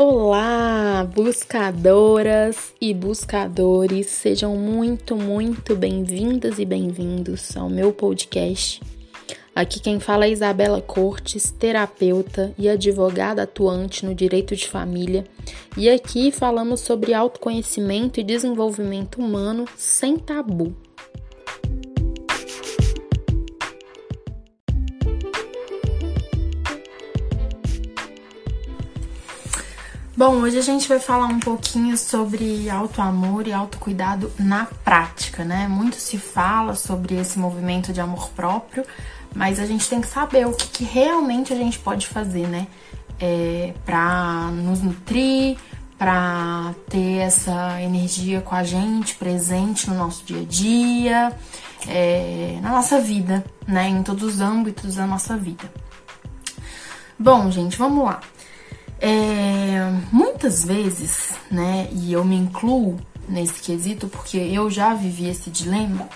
Olá, buscadoras e buscadores, sejam muito, muito bem-vindas e bem-vindos ao meu podcast. Aqui quem fala é Isabela Cortes, terapeuta e advogada atuante no direito de família, e aqui falamos sobre autoconhecimento e desenvolvimento humano sem tabu. Bom, hoje a gente vai falar um pouquinho sobre autoamor e autocuidado na prática, né? Muito se fala sobre esse movimento de amor próprio, mas a gente tem que saber o que, que realmente a gente pode fazer, né? É, pra nos nutrir, pra ter essa energia com a gente, presente no nosso dia a dia, é, na nossa vida, né? Em todos os âmbitos da nossa vida. Bom, gente, vamos lá. É, muitas vezes, né, e eu me incluo nesse quesito porque eu já vivi esse dilema,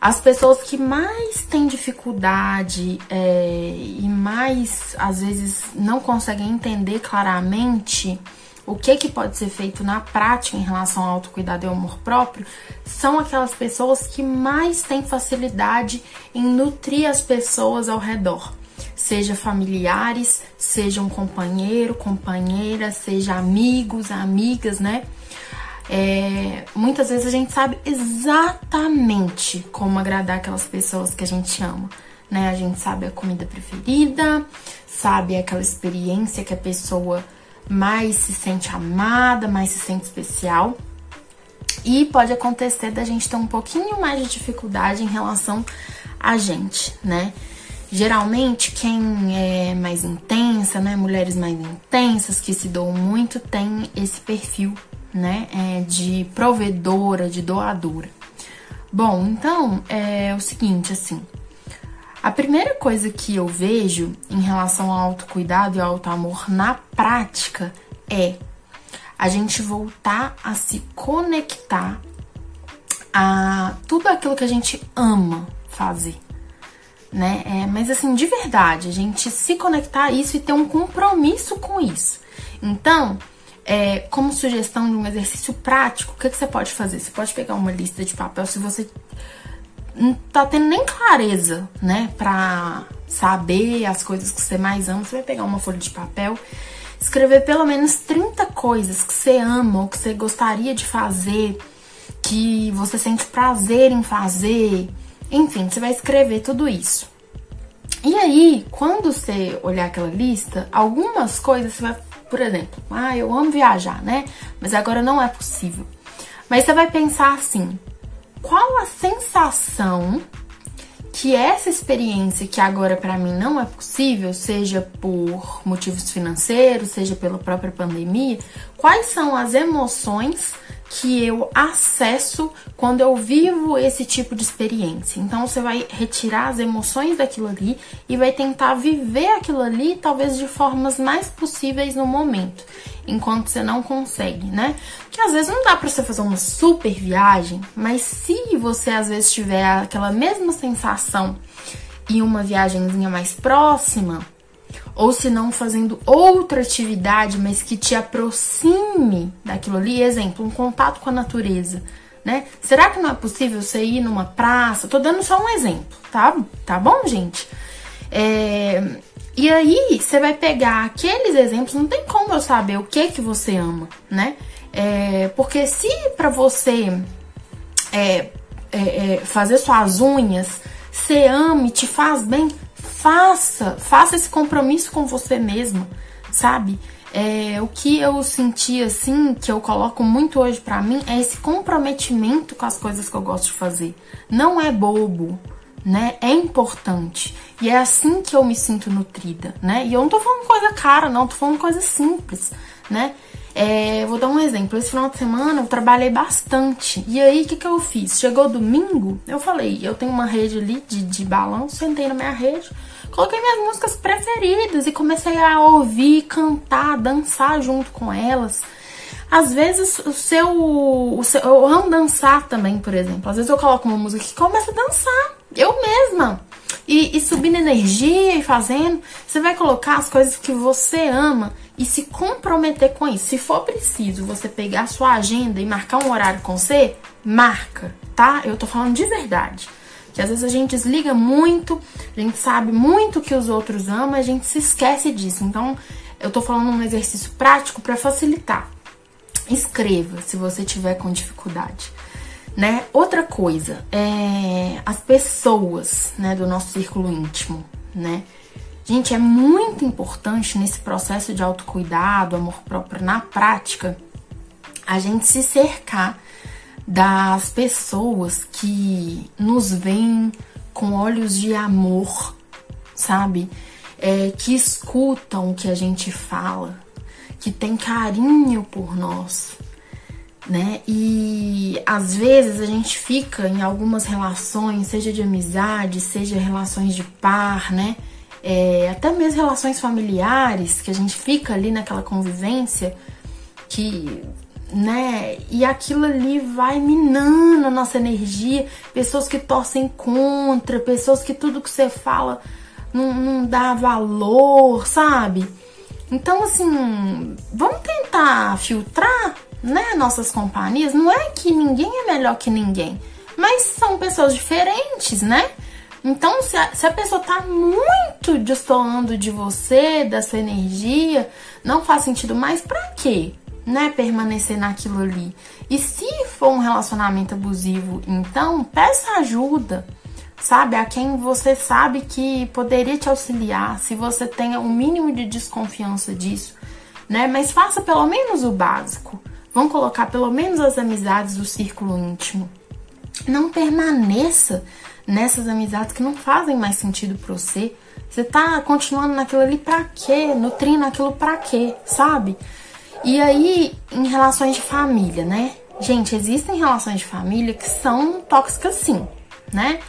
as pessoas que mais têm dificuldade é, e mais às vezes não conseguem entender claramente o que, que pode ser feito na prática em relação ao autocuidado e ao amor próprio são aquelas pessoas que mais têm facilidade em nutrir as pessoas ao redor seja familiares, seja um companheiro, companheira, seja amigos, amigas, né? É, muitas vezes a gente sabe exatamente como agradar aquelas pessoas que a gente ama, né? A gente sabe a comida preferida, sabe aquela experiência que a pessoa mais se sente amada, mais se sente especial. E pode acontecer da gente ter um pouquinho mais de dificuldade em relação a gente, né? Geralmente, quem é mais intensa, né, mulheres mais intensas que se doam muito, tem esse perfil, né, é, de provedora, de doadora. Bom, então é o seguinte, assim, a primeira coisa que eu vejo em relação ao autocuidado e ao autoamor na prática é a gente voltar a se conectar a tudo aquilo que a gente ama fazer né? É, mas assim, de verdade, a gente se conectar a isso e ter um compromisso com isso. Então, é, como sugestão de um exercício prático, o que, que você pode fazer? Você pode pegar uma lista de papel se você não tá tendo nem clareza, né, pra saber as coisas que você mais ama, você vai pegar uma folha de papel, escrever pelo menos 30 coisas que você ama ou que você gostaria de fazer, que você sente prazer em fazer, enfim, você vai escrever tudo isso. E aí, quando você olhar aquela lista, algumas coisas você vai, por exemplo, ah, eu amo viajar, né? Mas agora não é possível. Mas você vai pensar assim: qual a sensação que essa experiência que agora para mim não é possível, seja por motivos financeiros, seja pela própria pandemia, quais são as emoções que eu acesso quando eu vivo esse tipo de experiência. Então você vai retirar as emoções daquilo ali e vai tentar viver aquilo ali, talvez de formas mais possíveis no momento, enquanto você não consegue, né? Que às vezes não dá para você fazer uma super viagem, mas se você às vezes tiver aquela mesma sensação em uma viagemzinha mais próxima, ou se não fazendo outra atividade, mas que te aproxime daquilo ali, exemplo, um contato com a natureza, né? Será que não é possível você ir numa praça? Tô dando só um exemplo, tá? Tá bom, gente? É... E aí, você vai pegar aqueles exemplos, não tem como eu saber o que que você ama, né? É... Porque se para você é, é, é, fazer suas unhas, você ama e te faz bem, faça, faça esse compromisso com você mesma, sabe? É, o que eu senti assim, que eu coloco muito hoje pra mim, é esse comprometimento com as coisas que eu gosto de fazer. Não é bobo, né? É importante. E é assim que eu me sinto nutrida, né? E eu não tô falando coisa cara, não, tô falando coisa simples, né? É, vou dar um exemplo. Esse final de semana eu trabalhei bastante. E aí, o que, que eu fiz? Chegou domingo, eu falei, eu tenho uma rede ali de, de balão, sentei na minha rede, coloquei minhas músicas preferidas e comecei a ouvir, cantar, dançar junto com elas. Às vezes o seu, o seu. Eu amo dançar também, por exemplo. Às vezes eu coloco uma música que começa a dançar. Eu mesma. e, e subindo energia e fazendo, você vai colocar as coisas que você ama e se comprometer com isso. Se for preciso você pegar a sua agenda e marcar um horário com você, marca, tá? Eu tô falando de verdade. Que às vezes a gente desliga muito, a gente sabe muito que os outros amam, a gente se esquece disso. Então, eu tô falando um exercício prático para facilitar. Escreva se você tiver com dificuldade né? Outra coisa, é as pessoas, né, do nosso círculo íntimo, né? Gente, é muito importante nesse processo de autocuidado, amor próprio na prática, a gente se cercar das pessoas que nos veem com olhos de amor, sabe? É, que escutam o que a gente fala, que tem carinho por nós, né? E às vezes a gente fica em algumas relações, seja de amizade, seja relações de par, né? É, até mesmo relações familiares, que a gente fica ali naquela convivência que, né? E aquilo ali vai minando a nossa energia, pessoas que torcem contra, pessoas que tudo que você fala não, não dá valor, sabe? Então, assim, vamos tentar filtrar né, nossas companhias, não é que ninguém é melhor que ninguém, mas são pessoas diferentes, né? Então, se a, se a pessoa tá muito destoando de você, da sua energia, não faz sentido mais pra quê? Né, permanecer naquilo ali. E se for um relacionamento abusivo, então peça ajuda, sabe? A quem você sabe que poderia te auxiliar, se você tenha um mínimo de desconfiança disso, né? Mas faça pelo menos o básico. Vão colocar pelo menos as amizades do círculo íntimo. Não permaneça nessas amizades que não fazem mais sentido para você. Você tá continuando naquilo ali pra quê? Nutrindo aquilo pra quê, sabe? E aí, em relações de família, né? Gente, existem relações de família que são tóxicas sim, né?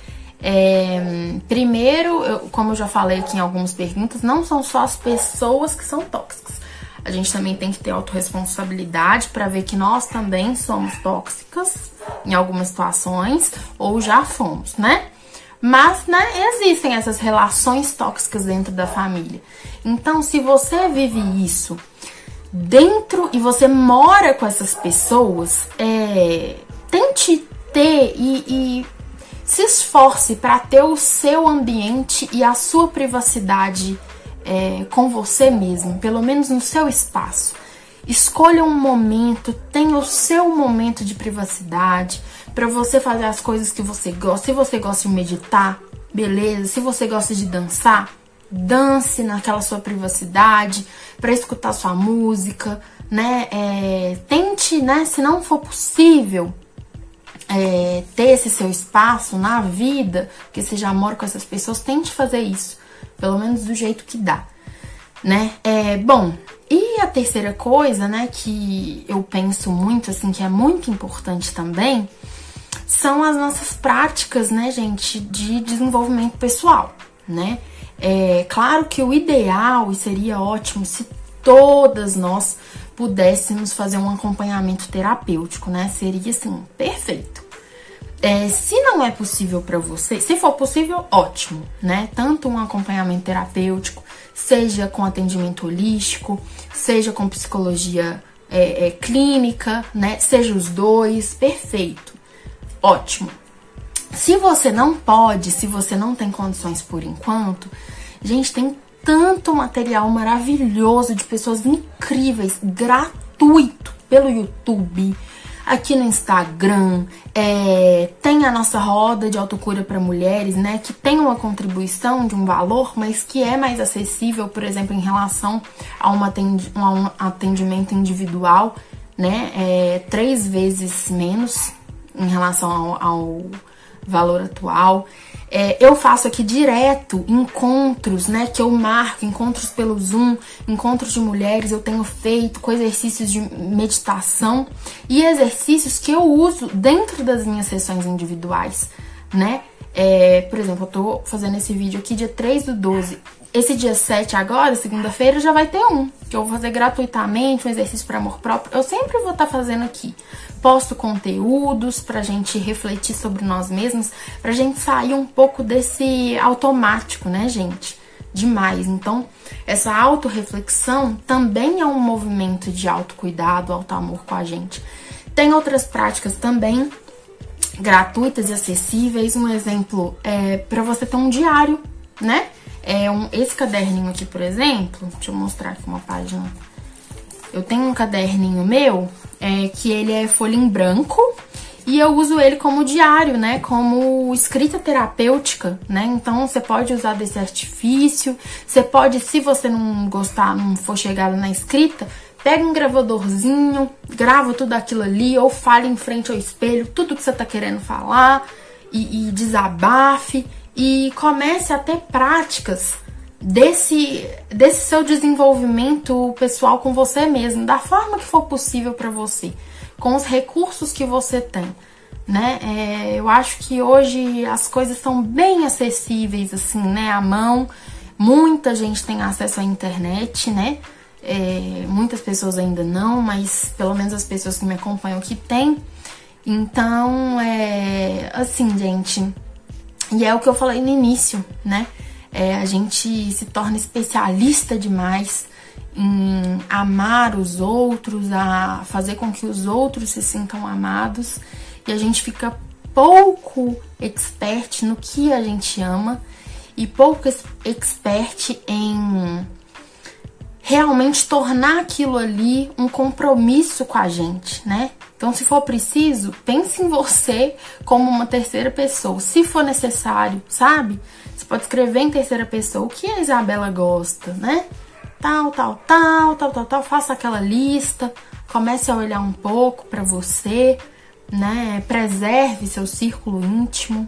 É, primeiro, eu, como eu já falei aqui em algumas perguntas, não são só as pessoas que são tóxicas a gente também tem que ter autorresponsabilidade para ver que nós também somos tóxicas em algumas situações ou já fomos, né? Mas, né, existem essas relações tóxicas dentro da família. Então, se você vive isso dentro e você mora com essas pessoas, é, tente ter e, e se esforce para ter o seu ambiente e a sua privacidade é, com você mesmo, pelo menos no seu espaço. Escolha um momento, tenha o seu momento de privacidade para você fazer as coisas que você gosta. Se você gosta de meditar, beleza. Se você gosta de dançar, dance naquela sua privacidade para escutar sua música, né? É, tente, né? Se não for possível, é, ter esse seu espaço na vida, porque você já mora com essas pessoas, tente fazer isso pelo menos do jeito que dá, né? É, bom, e a terceira coisa, né, que eu penso muito, assim, que é muito importante também, são as nossas práticas, né, gente, de desenvolvimento pessoal, né? É claro que o ideal e seria ótimo se todas nós pudéssemos fazer um acompanhamento terapêutico, né? Seria assim, perfeito. É, se não é possível para você, se for possível, ótimo, né? Tanto um acompanhamento terapêutico, seja com atendimento holístico, seja com psicologia é, é, clínica, né? Seja os dois, perfeito, ótimo. Se você não pode, se você não tem condições por enquanto, gente, tem tanto material maravilhoso de pessoas incríveis, gratuito, pelo YouTube, aqui no Instagram, é, tem a nossa roda de autocura para mulheres, né? Que tem uma contribuição de um valor, mas que é mais acessível, por exemplo, em relação a, a um atendimento individual, né? É, três vezes menos em relação ao, ao valor atual. É, eu faço aqui direto encontros, né? Que eu marco, encontros pelo Zoom, encontros de mulheres, eu tenho feito com exercícios de meditação e exercícios que eu uso dentro das minhas sessões individuais, né? É, por exemplo, eu tô fazendo esse vídeo aqui dia 3 do 12. Esse dia 7 agora, segunda-feira, já vai ter um, que eu vou fazer gratuitamente, um exercício para amor próprio. Eu sempre vou estar tá fazendo aqui. Posto conteúdos pra gente refletir sobre nós mesmos, pra gente sair um pouco desse automático, né, gente? Demais. Então, essa autorreflexão também é um movimento de autocuidado, autoamor com a gente. Tem outras práticas também gratuitas e acessíveis. Um exemplo é para você ter um diário, né? É um, esse caderninho aqui, por exemplo, deixa eu mostrar aqui uma página. Eu tenho um caderninho meu é, que ele é folha em branco e eu uso ele como diário, né? Como escrita terapêutica, né? Então você pode usar desse artifício. Você pode, se você não gostar, não for chegado na escrita, pega um gravadorzinho, grava tudo aquilo ali, ou fale em frente ao espelho, tudo que você tá querendo falar, e, e desabafe, e comece a ter práticas desse, desse seu desenvolvimento pessoal com você mesmo, da forma que for possível para você com os recursos que você tem, né? É, eu acho que hoje as coisas são bem acessíveis, assim, né? À mão. Muita gente tem acesso à internet, né? É, muitas pessoas ainda não, mas pelo menos as pessoas que me acompanham que tem. Então, é assim, gente. E é o que eu falei no início, né? É, a gente se torna especialista demais em amar os outros, a fazer com que os outros se sintam amados e a gente fica pouco expert no que a gente ama e pouco expert em realmente tornar aquilo ali um compromisso com a gente, né? Então, se for preciso, pense em você como uma terceira pessoa, se for necessário, sabe? Você pode escrever em terceira pessoa o que a Isabela gosta, né? tal, tal, tal, tal, tal, tal, faça aquela lista, comece a olhar um pouco para você, né? Preserve seu círculo íntimo.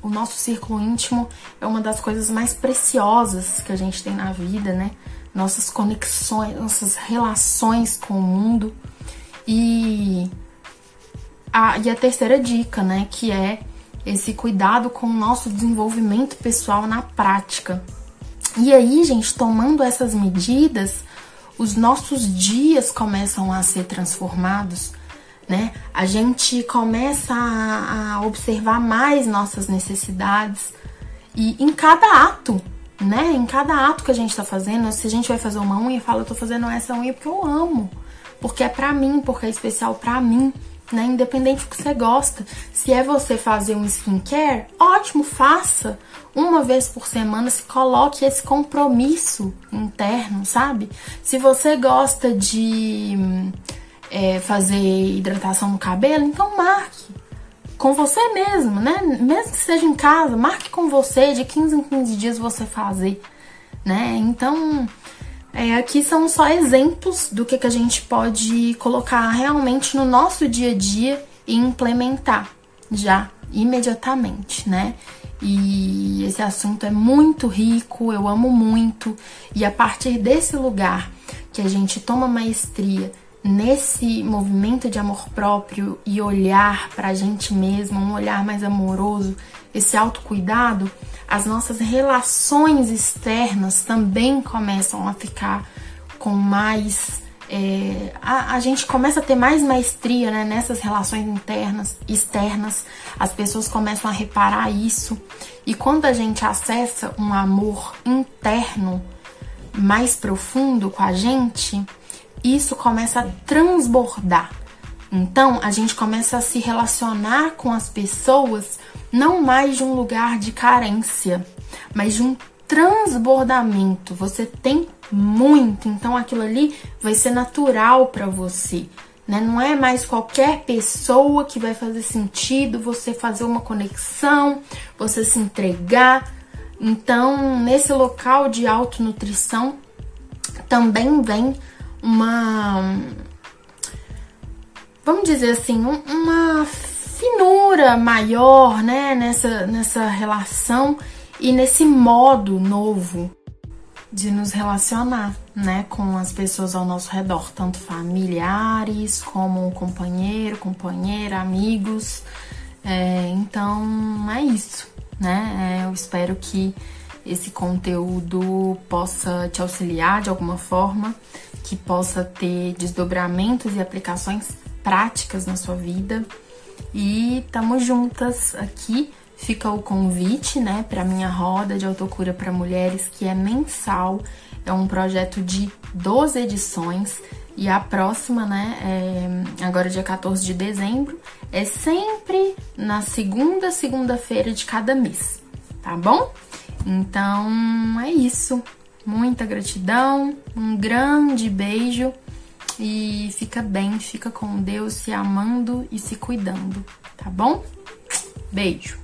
O nosso círculo íntimo é uma das coisas mais preciosas que a gente tem na vida, né? Nossas conexões, nossas relações com o mundo. E a, e a terceira dica, né? Que é esse cuidado com o nosso desenvolvimento pessoal na prática. E aí, gente, tomando essas medidas, os nossos dias começam a ser transformados, né? A gente começa a, a observar mais nossas necessidades e em cada ato, né? Em cada ato que a gente tá fazendo, se a gente vai fazer uma unha, fala, eu tô fazendo essa unha porque eu amo, porque é pra mim, porque é especial pra mim né? Independente do que você gosta. Se é você fazer um skincare, ótimo, faça. Uma vez por semana se coloque esse compromisso interno, sabe? Se você gosta de é, fazer hidratação no cabelo, então marque com você mesmo, né? Mesmo que seja em casa, marque com você, de 15 em 15 dias você fazer, né? Então, é, aqui são só exemplos do que, que a gente pode colocar realmente no nosso dia a dia e implementar já imediatamente, né? E esse assunto é muito rico, eu amo muito, e a partir desse lugar que a gente toma maestria nesse movimento de amor próprio e olhar para a gente mesma, um olhar mais amoroso, esse autocuidado, as nossas relações externas também começam a ficar com mais. É, a, a, gente começa a ter mais maestria né, nessas relações internas, externas, as pessoas começam a reparar isso. E quando a gente acessa um amor interno mais profundo com a gente, isso começa a transbordar. Então a gente começa a se relacionar com as pessoas não mais de um lugar de carência, mas de um transbordamento. Você tem muito, então aquilo ali vai ser natural para você. Né? Não é mais qualquer pessoa que vai fazer sentido você fazer uma conexão, você se entregar. Então, nesse local de autonutrição também vem uma vamos dizer assim, uma finura maior, né, nessa, nessa relação e nesse modo novo de nos relacionar, né, com as pessoas ao nosso redor, tanto familiares como companheiro, companheira, amigos. É, então é isso, né? É, eu espero que esse conteúdo possa te auxiliar de alguma forma, que possa ter desdobramentos e aplicações práticas na sua vida. E tamo juntas aqui. Fica o convite, né, para minha roda de autocura para mulheres, que é mensal. É um projeto de 12 edições. E a próxima, né, é agora dia 14 de dezembro, é sempre na segunda segunda-feira de cada mês, tá bom? Então é isso. Muita gratidão, um grande beijo e fica bem, fica com Deus, se amando e se cuidando, tá bom? Beijo.